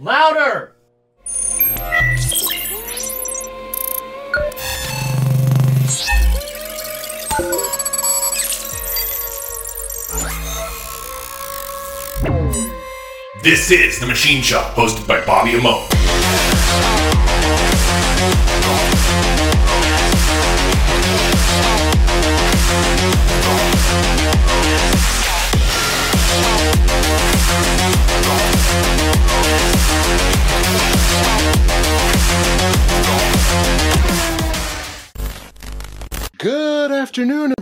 Louder! This is The Machine Shop, hosted by Bobby Amo.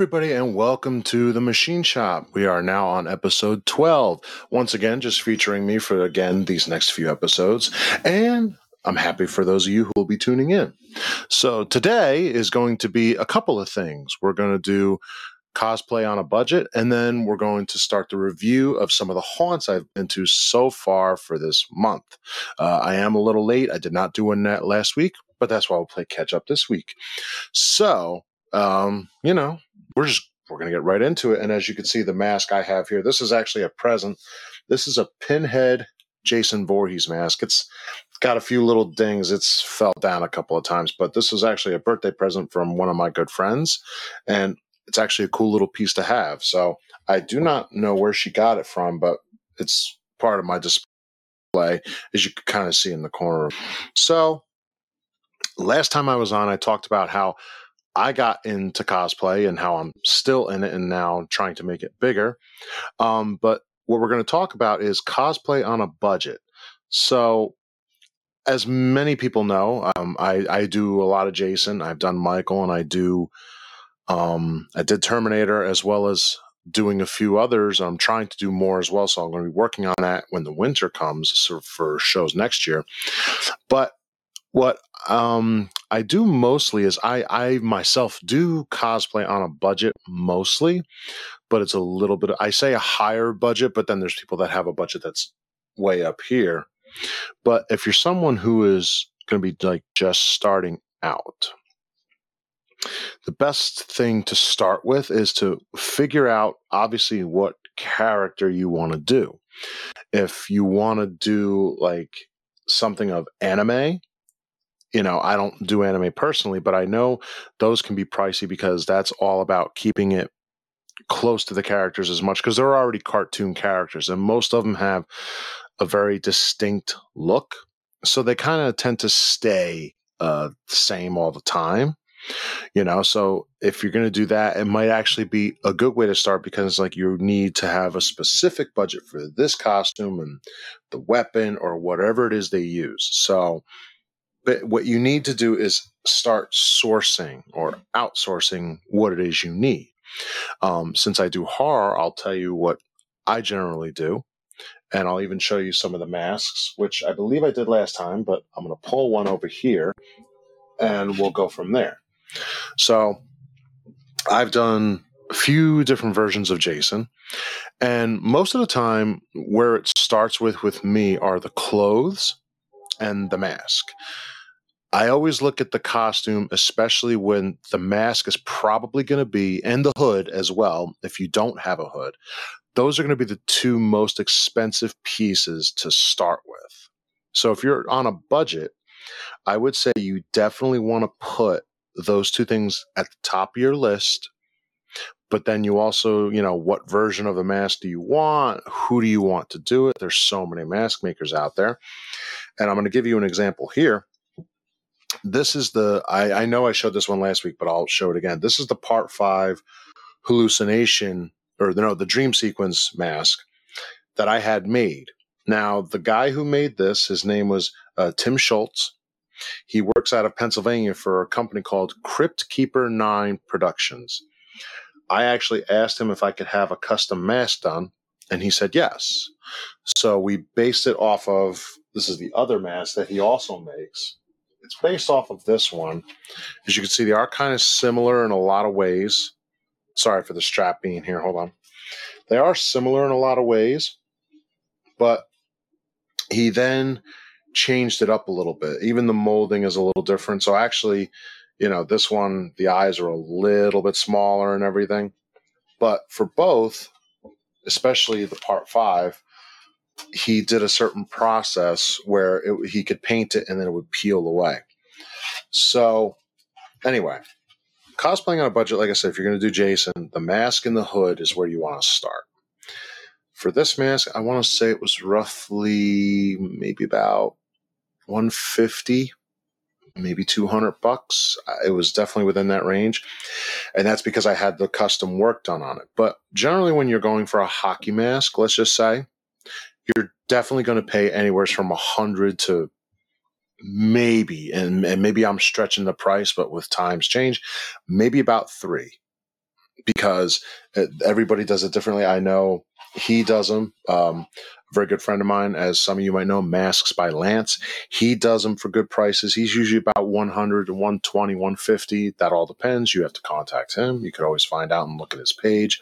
Everybody, and welcome to the Machine Shop. We are now on episode 12. Once again, just featuring me for, again, these next few episodes. And I'm happy for those of you who will be tuning in. So today is going to be a couple of things. We're going to do cosplay on a budget, and then we're going to start the review of some of the haunts I've been to so far for this month. Uh, I am a little late. I did not do one that last week, but that's why we'll play catch up this week. So, um, you know, we're just we're gonna get right into it. And as you can see, the mask I have here, this is actually a present. This is a pinhead Jason Voorhees mask. It's got a few little dings. It's fell down a couple of times, but this is actually a birthday present from one of my good friends, and it's actually a cool little piece to have. So I do not know where she got it from, but it's part of my display, as you can kind of see in the corner. So last time I was on, I talked about how I got into cosplay and how I'm still in it and now trying to make it bigger. Um, but what we're going to talk about is cosplay on a budget. So, as many people know, um, I, I do a lot of Jason. I've done Michael, and I do um, I did Terminator as well as doing a few others. I'm trying to do more as well, so I'm going to be working on that when the winter comes for shows next year. But what um, I do mostly is I, I myself do cosplay on a budget mostly, but it's a little bit. I say a higher budget, but then there's people that have a budget that's way up here. But if you're someone who is going to be like just starting out, the best thing to start with is to figure out obviously what character you want to do. If you want to do like something of anime, you know, I don't do anime personally, but I know those can be pricey because that's all about keeping it close to the characters as much because they're already cartoon characters and most of them have a very distinct look. So they kind of tend to stay uh, the same all the time you know so if you're going to do that it might actually be a good way to start because like you need to have a specific budget for this costume and the weapon or whatever it is they use so but what you need to do is start sourcing or outsourcing what it is you need um, since i do horror i'll tell you what i generally do and i'll even show you some of the masks which i believe i did last time but i'm going to pull one over here and we'll go from there so I've done a few different versions of Jason. And most of the time, where it starts with with me are the clothes and the mask. I always look at the costume, especially when the mask is probably going to be, and the hood as well, if you don't have a hood. Those are going to be the two most expensive pieces to start with. So if you're on a budget, I would say you definitely want to put those two things at the top of your list but then you also you know what version of the mask do you want who do you want to do it there's so many mask makers out there and i'm going to give you an example here this is the I, I know i showed this one last week but i'll show it again this is the part five hallucination or no the dream sequence mask that i had made now the guy who made this his name was uh, tim schultz he works out of Pennsylvania for a company called Crypt Keeper 9 Productions. I actually asked him if I could have a custom mask done, and he said yes. So we based it off of this is the other mask that he also makes. It's based off of this one. As you can see, they are kind of similar in a lot of ways. Sorry for the strap being here. Hold on. They are similar in a lot of ways, but he then changed it up a little bit. Even the molding is a little different. So actually, you know, this one, the eyes are a little bit smaller and everything. But for both, especially the part five, he did a certain process where it, he could paint it and then it would peel away. So, anyway, cosplaying on a budget, like I said, if you're going to do Jason, the mask and the hood is where you want to start. For this mask, I want to say it was roughly maybe about 150 maybe 200 bucks. It was definitely within that range. And that's because I had the custom work done on it. But generally, when you're going for a hockey mask, let's just say, you're definitely going to pay anywhere from a 100 to maybe, and, and maybe I'm stretching the price, but with times change, maybe about three because everybody does it differently. I know he does them. Um, a very good friend of mine, as some of you might know, Masks by Lance. He does them for good prices. He's usually about 100 to 120, 150. That all depends. You have to contact him. You could always find out and look at his page.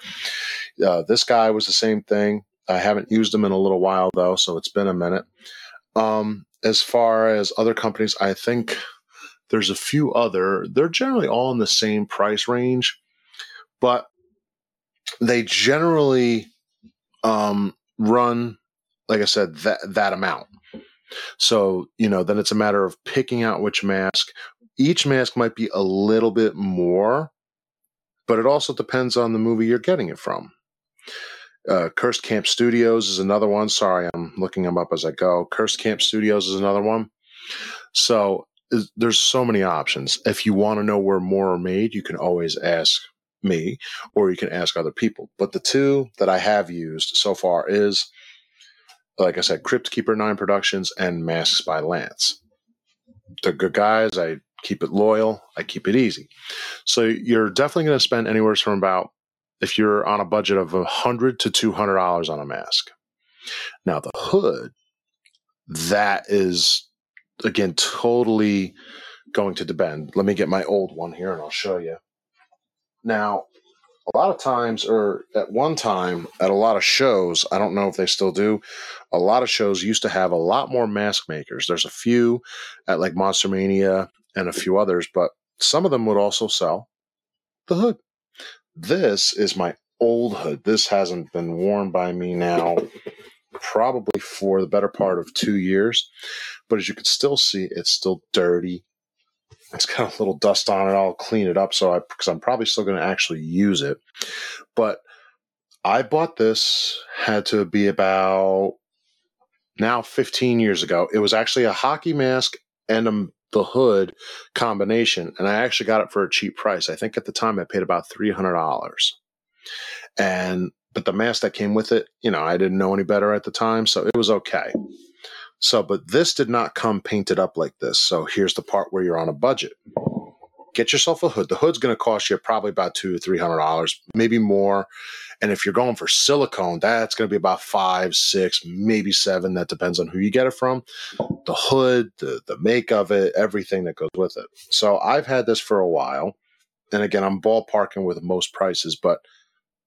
Uh, this guy was the same thing. I haven't used them in a little while though, so it's been a minute. Um, as far as other companies, I think there's a few other. They're generally all in the same price range, but they generally um, run, like I said, that that amount. So you know, then it's a matter of picking out which mask. Each mask might be a little bit more, but it also depends on the movie you're getting it from. Uh, Cursed Camp Studios is another one. Sorry, I'm looking them up as I go. Cursed Camp Studios is another one. So there's so many options. If you want to know where more are made, you can always ask me or you can ask other people. But the two that I have used so far is, like I said, Crypt Keeper 9 Productions and Masks by Lance. They're good guys. I keep it loyal. I keep it easy. So you're definitely going to spend anywhere from about if you're on a budget of a hundred to two hundred dollars on a mask. Now the hood, that is again totally going to depend. Let me get my old one here and I'll show you. Now, a lot of times, or at one time, at a lot of shows, I don't know if they still do, a lot of shows used to have a lot more mask makers. There's a few at like Monster Mania and a few others, but some of them would also sell the hood. This is my old hood. This hasn't been worn by me now probably for the better part of two years. But as you can still see, it's still dirty. It's got a little dust on it. I'll clean it up so I because I'm probably still going to actually use it. But I bought this had to be about now 15 years ago. It was actually a hockey mask and a the hood combination, and I actually got it for a cheap price. I think at the time I paid about three hundred dollars, and but the mask that came with it, you know, I didn't know any better at the time, so it was okay. So, but this did not come painted up like this. So here's the part where you're on a budget. Get yourself a hood. The hood's going to cost you probably about two three hundred dollars, maybe more. And if you're going for silicone, that's going to be about five, six, maybe seven. That depends on who you get it from. The hood, the, the make of it, everything that goes with it. So I've had this for a while. And again, I'm ballparking with most prices, but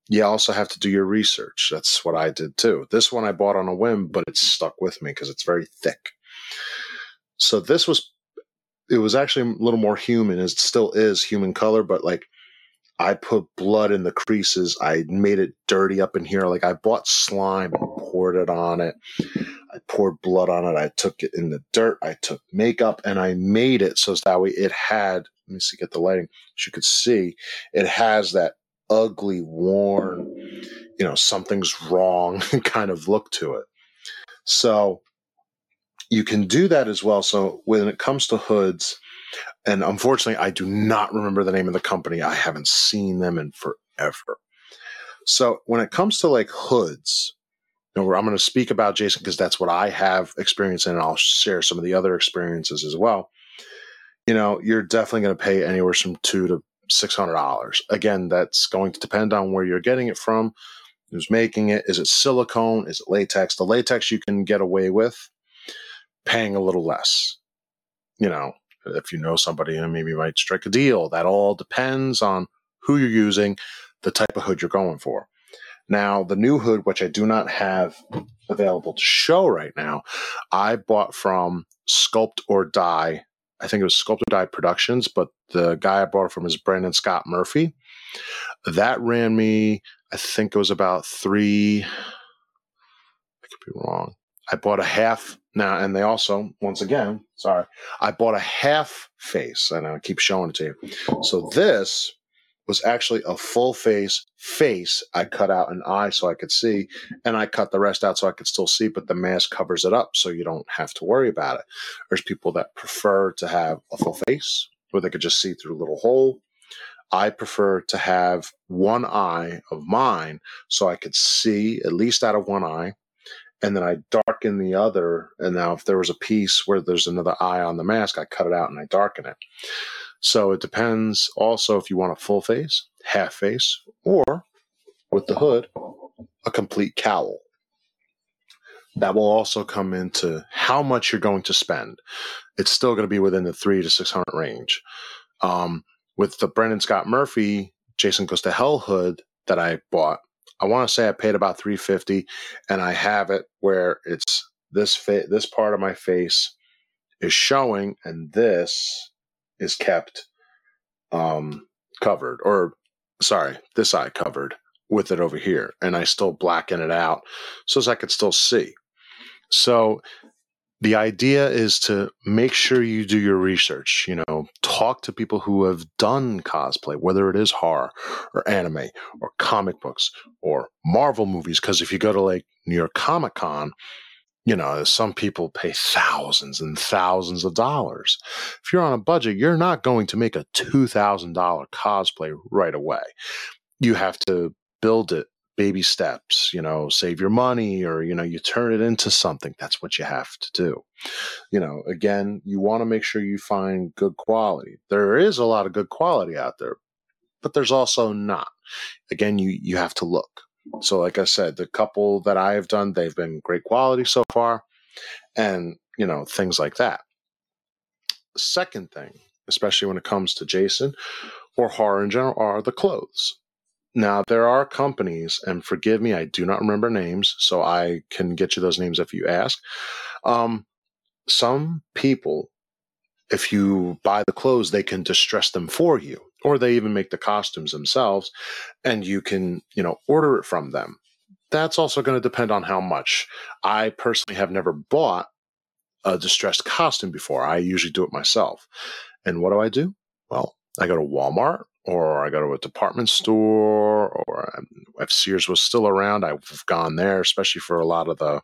you also have to do your research. That's what I did too. This one I bought on a whim, but it's stuck with me because it's very thick. So this was, it was actually a little more human. It still is human color, but like I put blood in the creases. I made it dirty up in here. Like I bought slime and poured it on it. I poured blood on it. I took it in the dirt. I took makeup and I made it so that way it had, let me see, get the lighting. As you could see, it has that ugly, worn, you know, something's wrong kind of look to it. So you can do that as well. So when it comes to hoods, and unfortunately, I do not remember the name of the company. I haven't seen them in forever. So when it comes to like hoods, you know, I'm going to speak about Jason because that's what I have experience in, and I'll share some of the other experiences as well. You know, you're definitely going to pay anywhere from two to six hundred dollars. Again, that's going to depend on where you're getting it from, who's making it. Is it silicone? Is it latex? The latex you can get away with paying a little less. You know, if you know somebody and maybe might strike a deal. That all depends on who you're using, the type of hood you're going for. Now, the new hood, which I do not have available to show right now, I bought from Sculpt or Die. I think it was Sculpt or Die Productions, but the guy I bought it from is Brandon Scott Murphy. That ran me, I think it was about three, I could be wrong. I bought a half now, and they also, once again, sorry, I bought a half face, and I keep showing it to you. So this was actually a full face face. I cut out an eye so I could see, and I cut the rest out so I could still see, but the mask covers it up so you don't have to worry about it. There's people that prefer to have a full face where they could just see through a little hole. I prefer to have one eye of mine so I could see at least out of one eye. And then I darken the other. And now, if there was a piece where there's another eye on the mask, I cut it out and I darken it. So it depends also if you want a full face, half face, or with the hood, a complete cowl. That will also come into how much you're going to spend. It's still going to be within the three to 600 range. Um, with the Brendan Scott Murphy Jason Goes to Hell hood that I bought, I want to say I paid about 350 and I have it where it's this fa- this part of my face is showing and this is kept um, covered, or sorry, this eye covered with it over here, and I still blacken it out so as I could still see. So the idea is to make sure you do your research you know talk to people who have done cosplay whether it is horror or anime or comic books or marvel movies because if you go to like new york comic con you know, some people pay thousands and thousands of dollars. If you're on a budget, you're not going to make a $2,000 cosplay right away. You have to build it baby steps, you know, save your money or, you know, you turn it into something. That's what you have to do. You know, again, you want to make sure you find good quality. There is a lot of good quality out there, but there's also not. Again, you you have to look. So, like I said, the couple that I have done, they've been great quality so far, and you know things like that. Second thing, especially when it comes to Jason or horror in general, are the clothes. Now, there are companies, and forgive me, I do not remember names, so I can get you those names if you ask. Um, some people, if you buy the clothes, they can distress them for you or they even make the costumes themselves and you can you know order it from them. That's also going to depend on how much. I personally have never bought a distressed costume before. I usually do it myself. And what do i do? Well i go to walmart or i go to a department store or um, if sears was still around i've gone there especially for a lot of the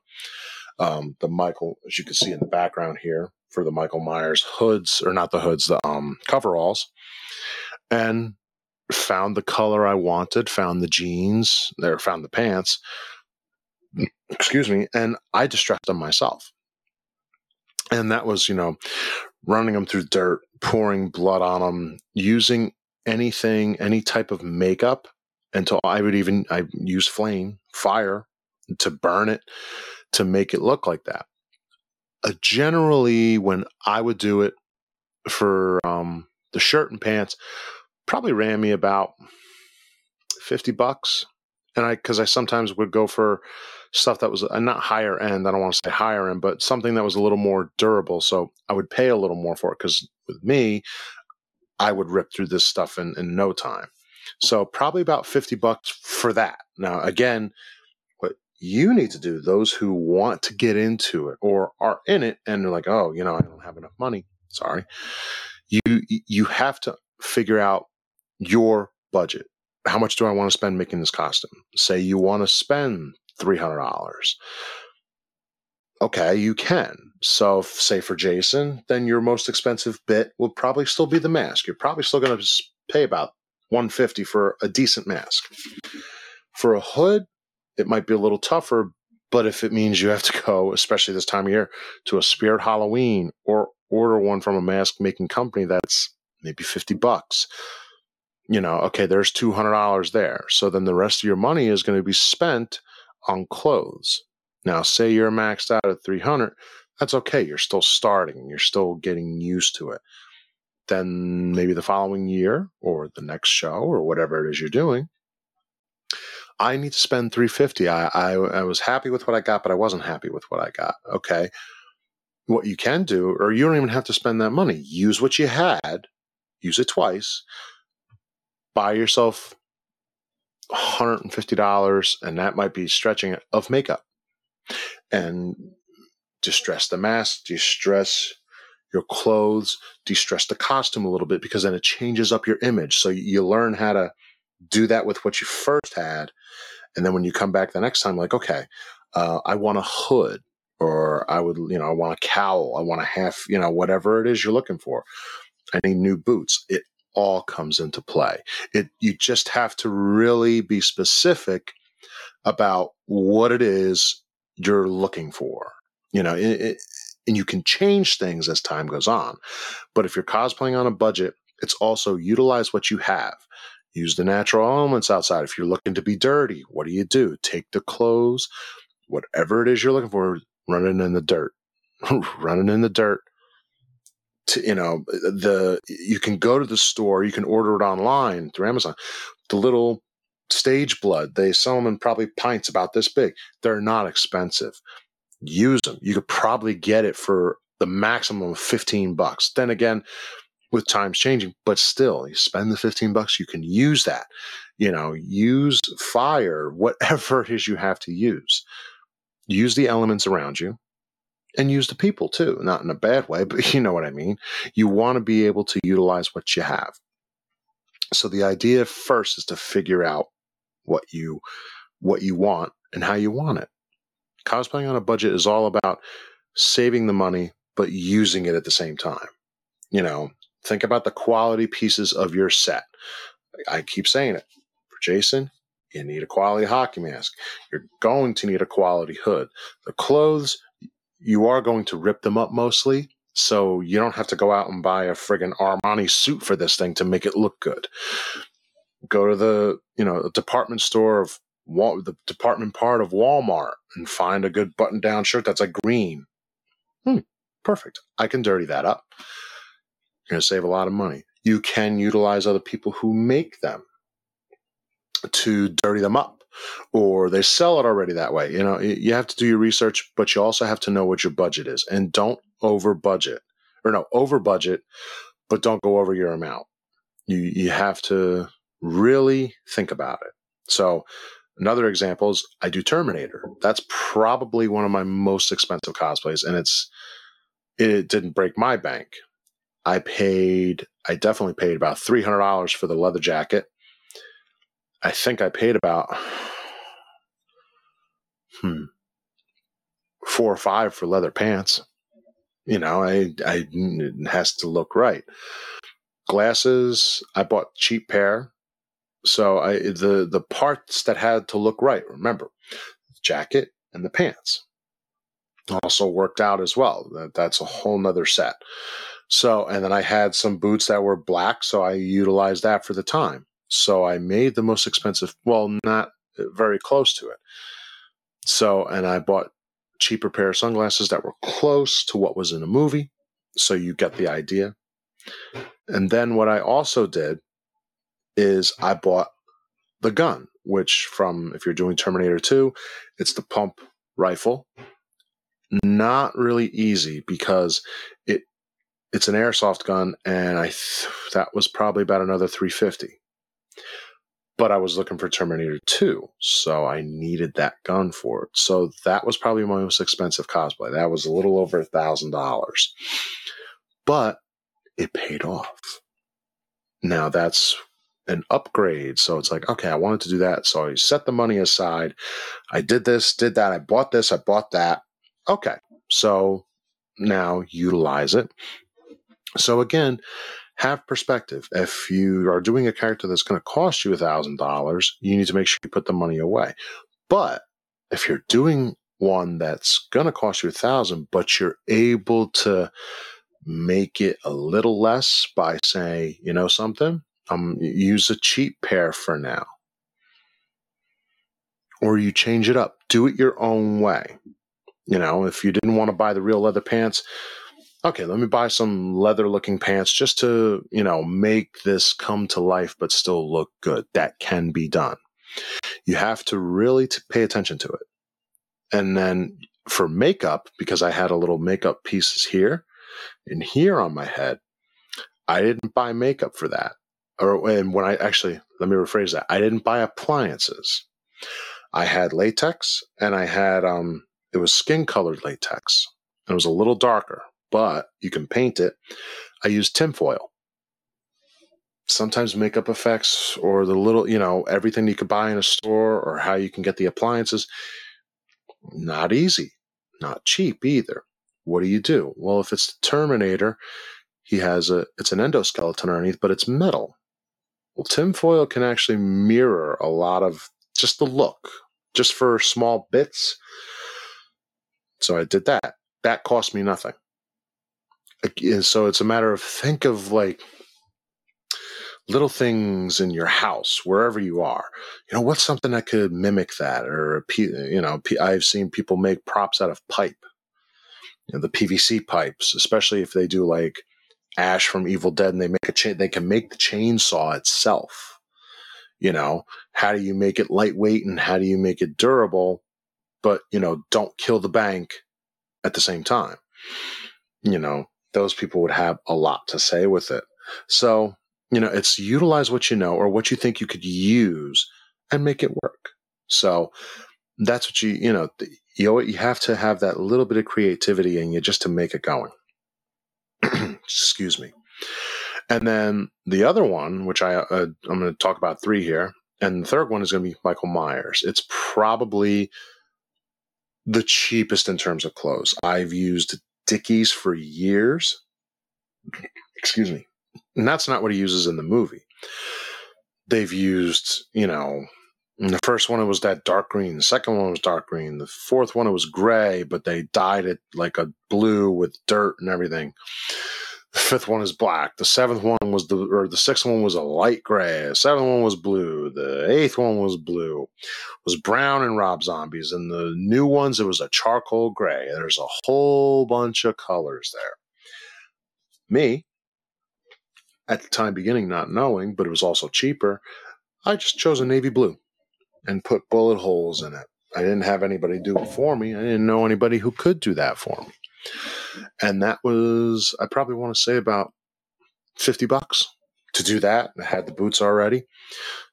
um, the michael as you can see in the background here for the michael myers hoods or not the hoods the um, coveralls and found the color I wanted, found the jeans, or found the pants, excuse me, and I distressed them myself. And that was, you know, running them through dirt, pouring blood on them, using anything, any type of makeup until I would even I use flame, fire to burn it to make it look like that. Uh, generally, when I would do it for um, the shirt and pants, probably ran me about 50 bucks. And I, cause I sometimes would go for stuff that was uh, not higher end. I don't want to say higher end, but something that was a little more durable. So I would pay a little more for it. Cause with me, I would rip through this stuff in, in no time. So probably about 50 bucks for that. Now, again, what you need to do, those who want to get into it or are in it and they're like, oh, you know, I don't have enough money. Sorry. You, you have to figure out your budget. How much do I want to spend making this costume? Say you want to spend $300. Okay, you can. So, say for Jason, then your most expensive bit will probably still be the mask. You're probably still going to pay about 150 for a decent mask. For a hood, it might be a little tougher, but if it means you have to go, especially this time of year, to a Spirit Halloween or order one from a mask making company that's maybe 50 bucks you know, okay, there's $200 there. So then the rest of your money is going to be spent on clothes. Now, say you're maxed out at 300, that's okay. You're still starting, you're still getting used to it. Then maybe the following year or the next show or whatever it is you're doing, I need to spend 350. I, I, I was happy with what I got, but I wasn't happy with what I got. Okay. What you can do, or you don't even have to spend that money. Use what you had, use it twice, buy yourself $150 and that might be stretching it of makeup and distress the mask, distress your clothes, distress the costume a little bit because then it changes up your image. So you learn how to do that with what you first had. And then when you come back the next time, like, okay, uh, I want a hood or I would, you know, I want a cowl, I want a half, you know, whatever it is you're looking for. I need new boots. It all comes into play. It you just have to really be specific about what it is you're looking for. You know, it, it, and you can change things as time goes on. But if you're cosplaying on a budget, it's also utilize what you have. Use the natural elements outside. If you're looking to be dirty, what do you do? Take the clothes, whatever it is you're looking for, running in the dirt, running in the dirt. To, you know, the you can go to the store, you can order it online through Amazon. The little stage blood, they sell them in probably pints about this big. They're not expensive. Use them. You could probably get it for the maximum of 15 bucks. Then again, with times changing, but still, you spend the 15 bucks, you can use that. You know, use fire, whatever it is you have to use use the elements around you and use the people too not in a bad way but you know what i mean you want to be able to utilize what you have so the idea first is to figure out what you what you want and how you want it cosplaying on a budget is all about saving the money but using it at the same time you know think about the quality pieces of your set i keep saying it for jason you need a quality hockey mask. You're going to need a quality hood. The clothes, you are going to rip them up mostly. So you don't have to go out and buy a friggin' Armani suit for this thing to make it look good. Go to the, you know, department store of the department part of Walmart and find a good button down shirt that's like green. Hmm, perfect. I can dirty that up. You're going to save a lot of money. You can utilize other people who make them to dirty them up or they sell it already that way. You know, you have to do your research, but you also have to know what your budget is and don't over budget or no, over budget, but don't go over your amount. You, you have to really think about it. So another example is I do Terminator. That's probably one of my most expensive cosplays and it's, it didn't break my bank. I paid, I definitely paid about $300 for the leather jacket I think I paid about hmm, four or five for leather pants. You know, I, I it has to look right. Glasses, I bought cheap pair, so I the the parts that had to look right. Remember, jacket and the pants also worked out as well. That, that's a whole nother set. So, and then I had some boots that were black, so I utilized that for the time. So I made the most expensive, well, not very close to it. So, and I bought cheaper pair of sunglasses that were close to what was in the movie. So you get the idea. And then what I also did is I bought the gun, which from if you're doing Terminator 2, it's the pump rifle. Not really easy because it it's an airsoft gun and I th- that was probably about another 350 but I was looking for Terminator 2, so I needed that gun for it. So that was probably my most expensive cosplay. That was a little over a thousand dollars, but it paid off. Now that's an upgrade. So it's like, okay, I wanted to do that. So I set the money aside. I did this, did that. I bought this, I bought that. Okay. So now utilize it. So again, have perspective. If you are doing a character that's going to cost you a thousand dollars, you need to make sure you put the money away. But if you're doing one that's going to cost you a thousand, but you're able to make it a little less by saying, you know, something, um, use a cheap pair for now, or you change it up, do it your own way. You know, if you didn't want to buy the real leather pants, okay, let me buy some leather looking pants just to, you know, make this come to life but still look good. That can be done. You have to really to pay attention to it. And then for makeup, because I had a little makeup pieces here and here on my head, I didn't buy makeup for that. Or and when I actually let me rephrase that. I didn't buy appliances. I had latex and I had um It was skin colored latex. It was a little darker, but you can paint it. I used tinfoil. Sometimes makeup effects or the little, you know, everything you could buy in a store or how you can get the appliances, not easy, not cheap either. What do you do? Well, if it's the Terminator, he has a, it's an endoskeleton underneath, but it's metal. Well, tinfoil can actually mirror a lot of just the look, just for small bits. So I did that. That cost me nothing. So it's a matter of think of like little things in your house, wherever you are. You know, what's something that could mimic that? Or, you know, I've seen people make props out of pipe, you know, the PVC pipes, especially if they do like Ash from Evil Dead and they make a chain, they can make the chainsaw itself. You know, how do you make it lightweight and how do you make it durable, but, you know, don't kill the bank at the same time? You know, those people would have a lot to say with it. So, you know, it's utilize what you know or what you think you could use and make it work. So that's what you, you know, you, you have to have that little bit of creativity in you just to make it going. Excuse me. And then the other one, which I uh, I'm going to talk about three here, and the third one is going to be Michael Myers. It's probably the cheapest in terms of clothes. I've used Dickies for years. Excuse me. And that's not what he uses in the movie. They've used, you know, the first one it was that dark green. The second one was dark green. The fourth one it was gray, but they dyed it like a blue with dirt and everything. The fifth one is black. The seventh one was the or the sixth one was a light gray. The seventh one was blue. The eighth one was blue. It was brown and Rob Zombies. And the new ones it was a charcoal gray. There's a whole bunch of colors there. Me, at the time beginning not knowing, but it was also cheaper, I just chose a navy blue and put bullet holes in it. I didn't have anybody do it for me. I didn't know anybody who could do that for me. And that was, I probably want to say about 50 bucks to do that. I had the boots already.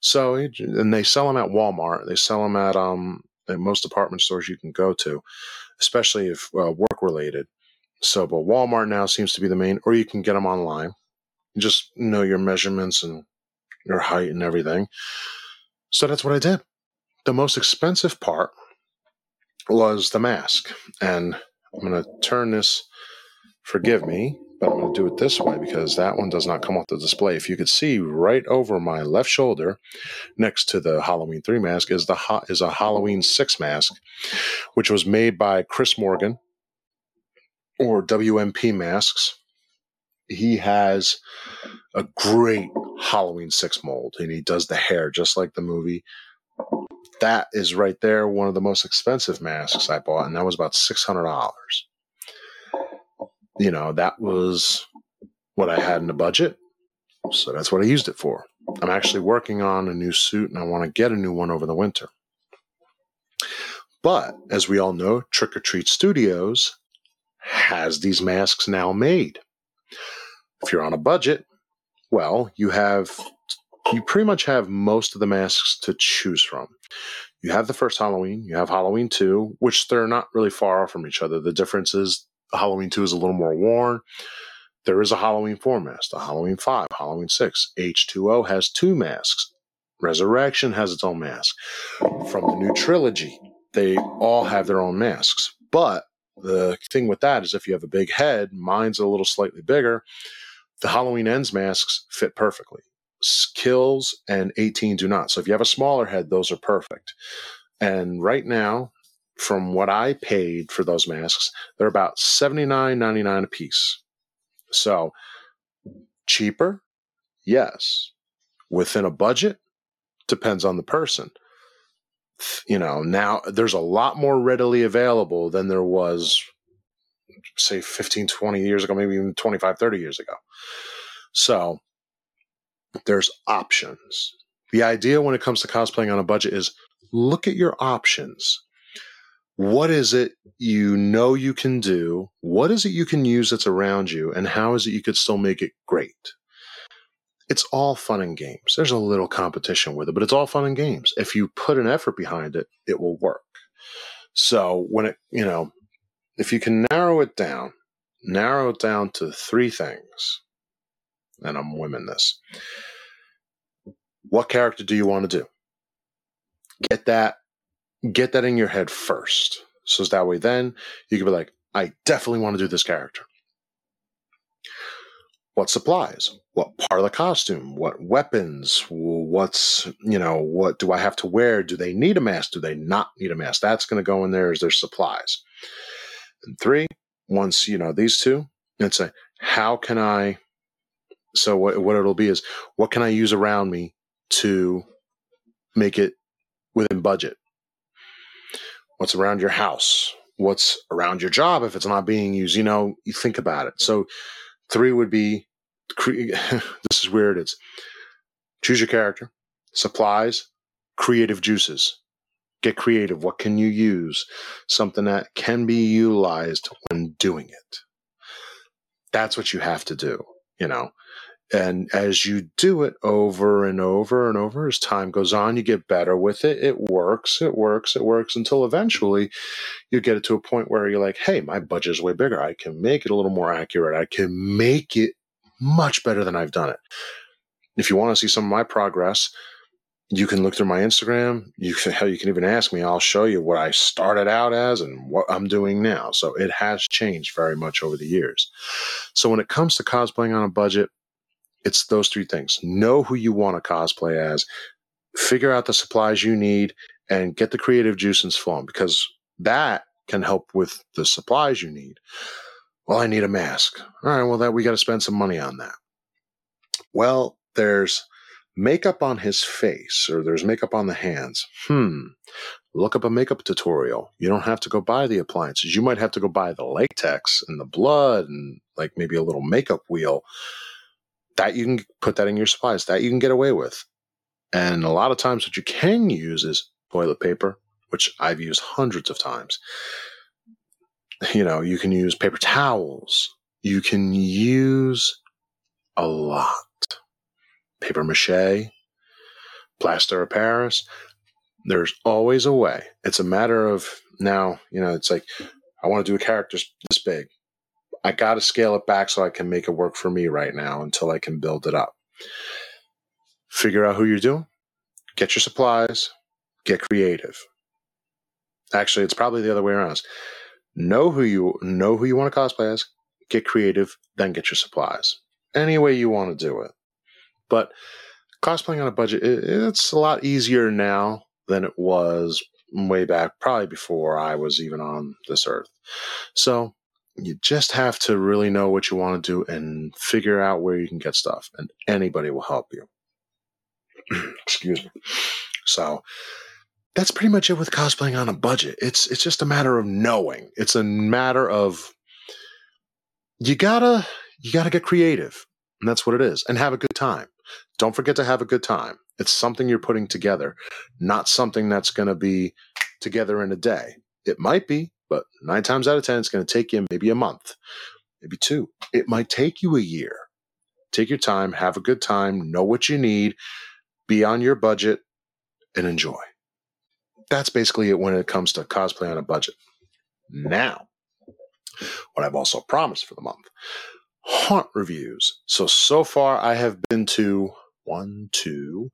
So, and they sell them at Walmart. They sell them at, um, at most department stores you can go to, especially if uh, work related. So, but Walmart now seems to be the main, or you can get them online. Just know your measurements and your height and everything. So that's what I did. The most expensive part was the mask. And I'm going to turn this, forgive me, but I'm going to do it this way because that one does not come off the display. If you could see right over my left shoulder next to the Halloween 3 mask is the is a Halloween 6 mask which was made by Chris Morgan or WMP masks. He has a great Halloween 6 mold and he does the hair just like the movie that is right there one of the most expensive masks I bought, and that was about six hundred dollars. You know, that was what I had in the budget, so that's what I used it for. I'm actually working on a new suit, and I want to get a new one over the winter. But as we all know, Trick or Treat Studios has these masks now made. If you're on a budget, well, you have you pretty much have most of the masks to choose from. You have the first Halloween, you have Halloween 2, which they're not really far off from each other. The difference is Halloween 2 is a little more worn. There is a Halloween 4 mask, a Halloween 5, Halloween 6. H2O has two masks. Resurrection has its own mask. From the new trilogy, they all have their own masks. But the thing with that is if you have a big head, mine's a little slightly bigger, the Halloween Ends masks fit perfectly kills and 18 do not. So if you have a smaller head, those are perfect. And right now, from what I paid for those masks, they're about $79.99 a piece. So cheaper? Yes. Within a budget? Depends on the person. You know, now there's a lot more readily available than there was, say, 15, 20 years ago, maybe even 25, 30 years ago. So there's options. The idea when it comes to cosplaying on a budget is look at your options. What is it you know you can do? What is it you can use that's around you? And how is it you could still make it great? It's all fun and games. There's a little competition with it, but it's all fun and games. If you put an effort behind it, it will work. So when it, you know, if you can narrow it down, narrow it down to three things, and I'm women this. What character do you want to do? Get that, get that in your head first. So that way then you can be like, I definitely want to do this character. What supplies? What part of the costume? What weapons? What's, you know, what do I have to wear? Do they need a mask? Do they not need a mask? That's going to go in there as their supplies. And three, once, you know, these two, and say, how can I so what what it'll be is what can I use around me to make it within budget? What's around your house? What's around your job if it's not being used? You know, you think about it. So three would be this is weird. It's choose your character, supplies, creative juices. Get creative. What can you use? Something that can be utilized when doing it. That's what you have to do, you know. And as you do it over and over and over, as time goes on, you get better with it. It works, it works, it works until eventually you get it to a point where you're like, hey, my budget is way bigger. I can make it a little more accurate. I can make it much better than I've done it. If you want to see some of my progress, you can look through my Instagram. You can, hell, you can even ask me. I'll show you what I started out as and what I'm doing now. So it has changed very much over the years. So when it comes to cosplaying on a budget, it's those three things know who you want to cosplay as, figure out the supplies you need, and get the creative juices flowing because that can help with the supplies you need. Well, I need a mask. All right, well, that we got to spend some money on that. Well, there's makeup on his face or there's makeup on the hands. Hmm. Look up a makeup tutorial. You don't have to go buy the appliances. You might have to go buy the latex and the blood and like maybe a little makeup wheel that you can put that in your supplies that you can get away with and a lot of times what you can use is toilet paper which i've used hundreds of times you know you can use paper towels you can use a lot paper mache plaster of paris there's always a way it's a matter of now you know it's like i want to do a character this big I got to scale it back so I can make it work for me right now until I can build it up. Figure out who you're doing, get your supplies, get creative. Actually, it's probably the other way around. Know who you know who you want to cosplay as, get creative, then get your supplies. Any way you want to do it. But cosplaying on a budget, it's a lot easier now than it was way back, probably before I was even on this earth. So you just have to really know what you want to do and figure out where you can get stuff, and anybody will help you. Excuse me. So that's pretty much it with cosplaying on a budget. It's it's just a matter of knowing. It's a matter of you gotta you gotta get creative, and that's what it is, and have a good time. Don't forget to have a good time. It's something you're putting together, not something that's going to be together in a day. It might be, but nine times out of 10, it's going to take you maybe a month, maybe two. It might take you a year. Take your time, have a good time, know what you need, be on your budget, and enjoy. That's basically it when it comes to cosplay on a budget. Now, what I've also promised for the month haunt reviews. So, so far I have been to one, two,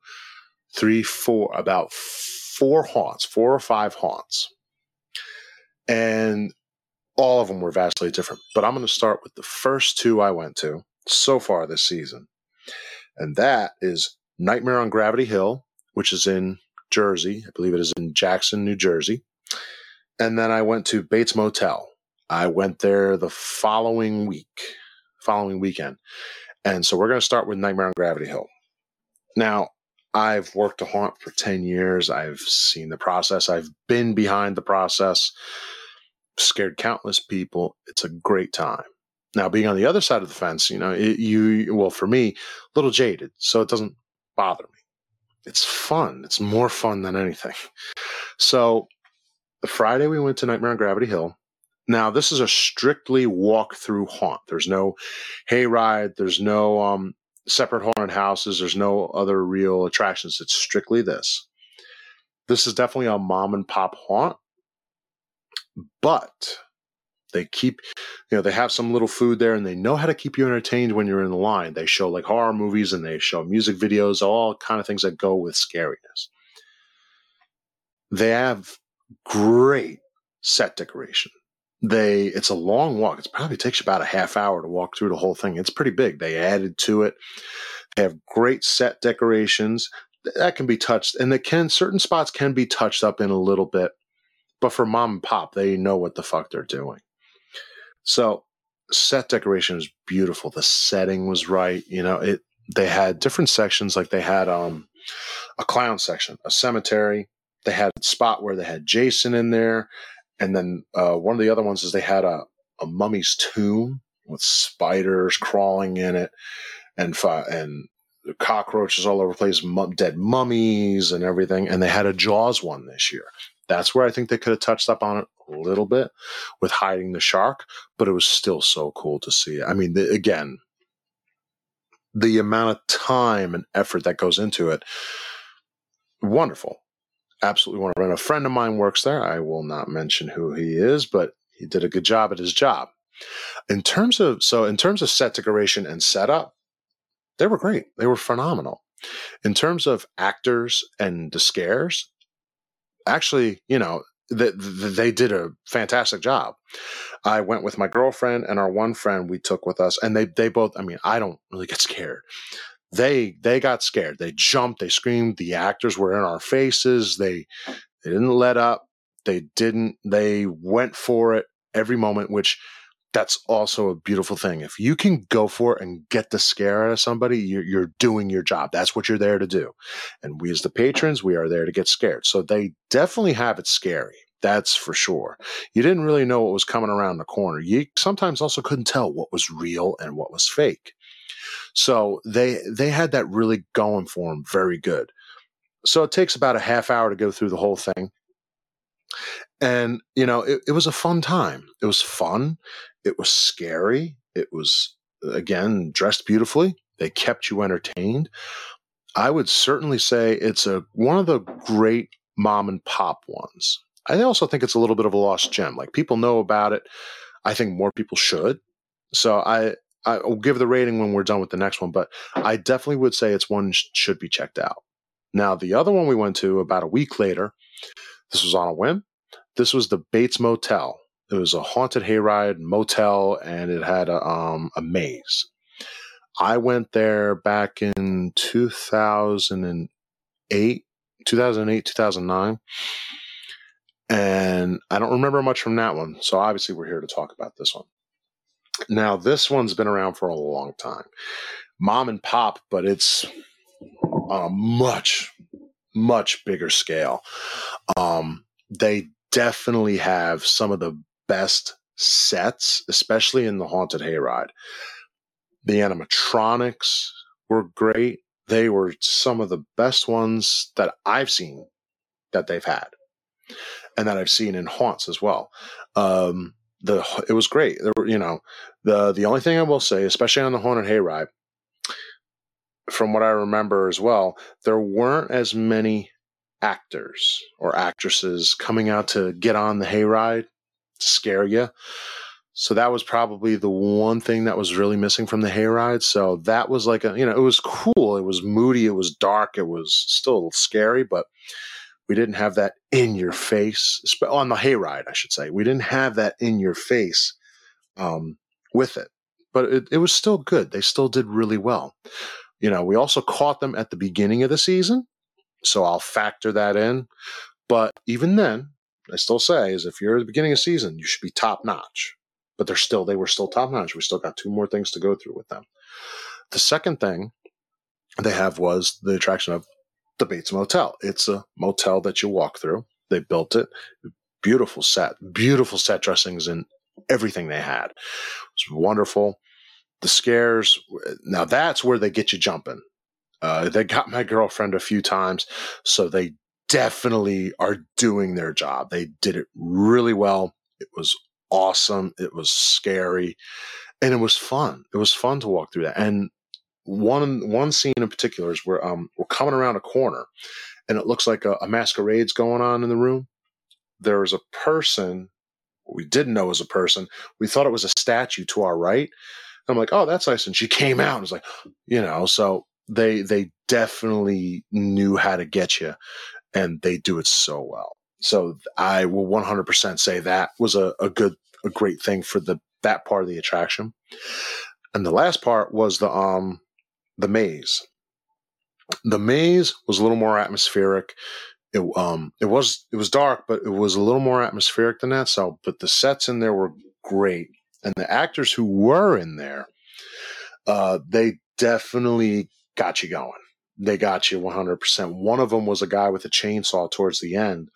three, four, about four haunts, four or five haunts and all of them were vastly different. But I'm going to start with the first two I went to so far this season, and that is Nightmare on Gravity Hill, which is in Jersey. I believe it is in Jackson, New Jersey. And then I went to Bates Motel. I went there the following week, following weekend. And so we're going to start with Nightmare on Gravity Hill. Now, I've worked a haunt for 10 years. I've seen the process. I've been behind the process, scared countless people. It's a great time. Now, being on the other side of the fence, you know, it, you, well, for me, a little jaded, so it doesn't bother me. It's fun. It's more fun than anything. So, the Friday we went to Nightmare on Gravity Hill. Now, this is a strictly walk through haunt. There's no hayride. There's no um, separate haunted houses. There's no other real attractions. It's strictly this. This is definitely a mom and pop haunt. but they keep you know they have some little food there and they know how to keep you entertained when you're in the line they show like horror movies and they show music videos all kind of things that go with scariness they have great set decoration they it's a long walk. It probably takes you about a half hour to walk through the whole thing. It's pretty big. They added to it. They have great set decorations. That can be touched and the can certain spots can be touched up in a little bit but for mom and pop they know what the fuck they're doing. So set decoration was beautiful. The setting was right you know it they had different sections like they had um a clown section a cemetery. They had a spot where they had jason in there and then uh, one of the other ones is they had a, a mummy's tomb with spiders crawling in it and fi- and cockroaches all over the place, dead mummies and everything. And they had a Jaws one this year. That's where I think they could have touched up on it a little bit with hiding the shark, but it was still so cool to see. I mean, the, again, the amount of time and effort that goes into it, wonderful. Absolutely want to And a friend of mine works there. I will not mention who he is, but he did a good job at his job. In terms of so in terms of set decoration and setup, they were great. They were phenomenal. In terms of actors and the scares, actually, you know, they, they did a fantastic job. I went with my girlfriend and our one friend we took with us, and they they both. I mean, I don't really get scared. They they got scared. They jumped. They screamed. The actors were in our faces. They they didn't let up. They didn't. They went for it every moment, which that's also a beautiful thing. If you can go for it and get the scare out of somebody, you're, you're, doing your job. That's what you're there to do. And we, as the patrons, we are there to get scared. So they definitely have it scary. That's for sure. You didn't really know what was coming around the corner. You sometimes also couldn't tell what was real and what was fake. So they they had that really going for them very good. So it takes about a half hour to go through the whole thing. And, you know, it, it was a fun time. It was fun. It was scary. It was, again, dressed beautifully. They kept you entertained. I would certainly say it's a one of the great mom and pop ones. I also think it's a little bit of a lost gem. Like people know about it. I think more people should. So I I will give the rating when we're done with the next one, but I definitely would say it's one sh- should be checked out. Now the other one we went to about a week later. This was on a whim. This was the Bates Motel. It was a haunted hayride motel, and it had a, um, a maze. I went there back in 2008, 2008, 2009. And I don't remember much from that one. So obviously, we're here to talk about this one. Now, this one's been around for a long time. Mom and pop, but it's on a much, much bigger scale. Um, they definitely have some of the best sets, especially in the Haunted Hayride. The animatronics were great. They were some of the best ones that I've seen that they've had, and that I've seen in haunts as well. Um, the it was great. There were, you know, the the only thing I will say, especially on the Haunted Hayride, from what I remember as well, there weren't as many actors or actresses coming out to get on the hayride scare you. So that was probably the one thing that was really missing from the hayride. So that was like a, you know, it was cool. It was moody. It was dark. It was still scary, but we didn't have that in your face on the hayride, I should say. We didn't have that in your face um, with it, but it, it was still good. They still did really well. You know, we also caught them at the beginning of the season. So I'll factor that in. But even then, I still say is if you're at the beginning of season, you should be top notch. But they're still they were still top notch. We still got two more things to go through with them. The second thing they have was the attraction of the Bates Motel. It's a motel that you walk through. They built it. Beautiful set, beautiful set dressings and everything they had. It was wonderful. The scares, now that's where they get you jumping. Uh, they got my girlfriend a few times, so they definitely are doing their job. They did it really well. It was awesome. It was scary, and it was fun. It was fun to walk through that. And one one scene in particular is where um, we're coming around a corner, and it looks like a, a masquerade's going on in the room. There's a person we didn't know was a person. We thought it was a statue to our right. I'm like, oh, that's nice. And she came out and was like, you know, so they they definitely knew how to get you, and they do it so well. So I will 100% say that was a, a good, a great thing for the that part of the attraction. And the last part was the um the maze. The maze was a little more atmospheric. It um it was it was dark, but it was a little more atmospheric than that. So, but the sets in there were great, and the actors who were in there, uh, they definitely got you going. They got you 100%. One of them was a guy with a chainsaw towards the end,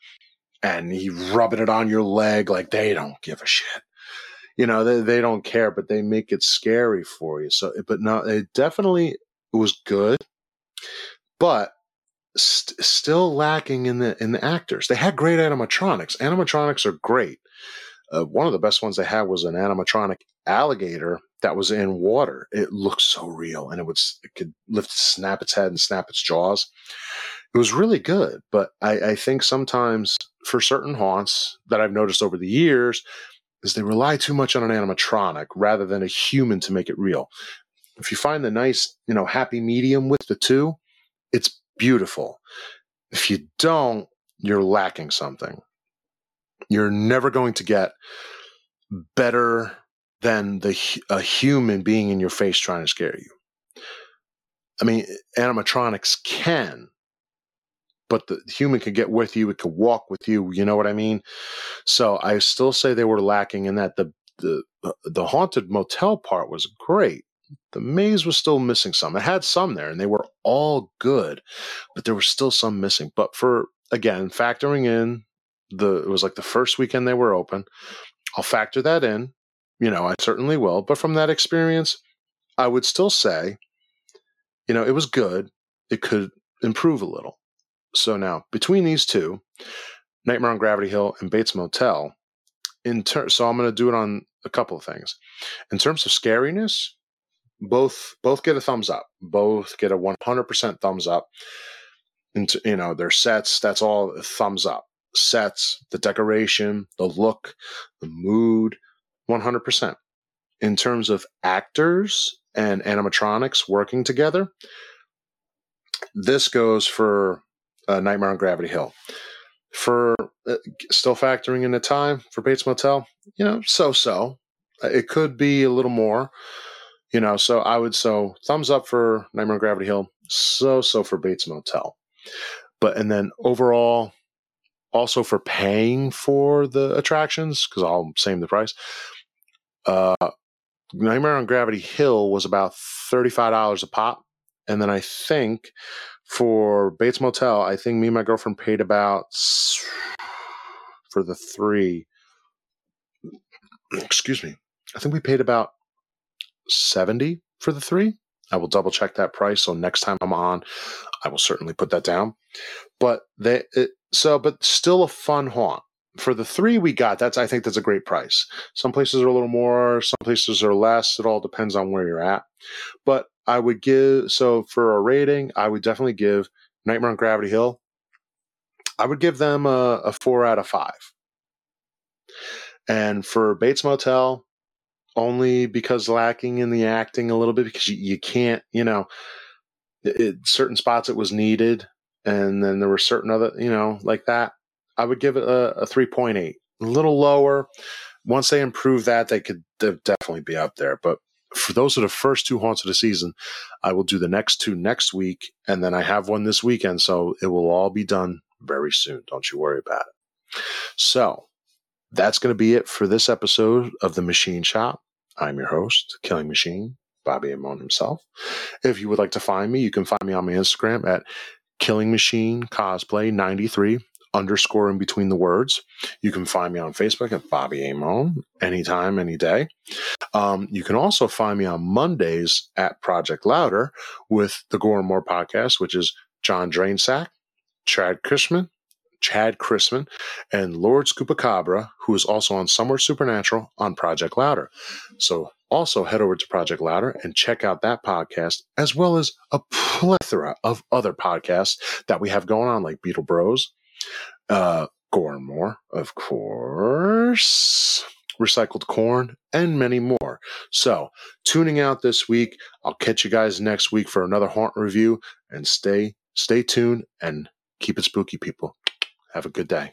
and he rubbing it on your leg like they don't give a shit. You know, they, they don't care, but they make it scary for you. So, but no, it definitely it was good, but st- still lacking in the in the actors. They had great animatronics. Animatronics are great. Uh, one of the best ones they had was an animatronic alligator that was in water. It looked so real, and it would it could lift, snap its head, and snap its jaws. It was really good, but I, I think sometimes for certain haunts that I've noticed over the years is they rely too much on an animatronic rather than a human to make it real. If you find the nice, you know, happy medium with the two, it's beautiful. If you don't, you're lacking something. You're never going to get better than the a human being in your face trying to scare you. I mean, animatronics can, but the human can get with you. It can walk with you. You know what I mean? So I still say they were lacking in that. The the uh, the haunted motel part was great. The maze was still missing some. It had some there, and they were all good, but there were still some missing. But for again, factoring in the it was like the first weekend they were open. I'll factor that in you know, I certainly will. But from that experience, I would still say, you know, it was good. It could improve a little. So now, between these two, Nightmare on Gravity Hill and Bates Motel, in ter- so I'm going to do it on a couple of things. In terms of scariness, both both get a thumbs up. Both get a 100% thumbs up. And you know, their sets, that's all thumbs up. Sets, the decoration, the look, the mood, 100%. In terms of actors and animatronics working together, this goes for uh, Nightmare on Gravity Hill. For uh, still factoring in the time for Bates Motel, you know, so so. It could be a little more, you know. So I would so thumbs up for Nightmare on Gravity Hill, so so for Bates Motel. But and then overall, also for paying for the attractions because I'll same the price. Uh, Nightmare on Gravity Hill was about $35 a pop. And then I think for Bates Motel, I think me and my girlfriend paid about for the three. Excuse me. I think we paid about 70 for the three. I will double check that price. So next time I'm on, I will certainly put that down. But they, it, so, but still a fun haunt for the three we got, that's I think that's a great price. Some places are a little more, some places are less. It all depends on where you're at. But I would give so for a rating, I would definitely give Nightmare on Gravity Hill. I would give them a, a four out of five. And for Bates Motel, only because lacking in the acting a little bit because you, you can't, you know, it, certain spots it was needed, and then there were certain other, you know, like that. I would give it a, a 3.8, a little lower. Once they improve that, they could definitely be up there. But for those are the first two haunts of the season, I will do the next two next week, and then I have one this weekend, so it will all be done very soon. Don't you worry about it. So that's going to be it for this episode of the Machine Shop. I'm your host, Killing Machine, Bobby Amon himself. If you would like to find me, you can find me on my Instagram at Killing Machine Cosplay 93 underscore in between the words. You can find me on Facebook at Bobby Amon anytime, any day. Um, you can also find me on Mondays at Project Louder with the Gore and More podcast, which is John Drainsack, Chad Chrisman, Chad Chrisman, and Lord Scoopacabra, who is also on Somewhere Supernatural on Project Louder. So also head over to Project Louder and check out that podcast, as well as a plethora of other podcasts that we have going on, like Beetle Bros, uh, Gore more, of course, recycled corn, and many more. So, tuning out this week. I'll catch you guys next week for another haunt review. And stay stay tuned and keep it spooky, people. Have a good day.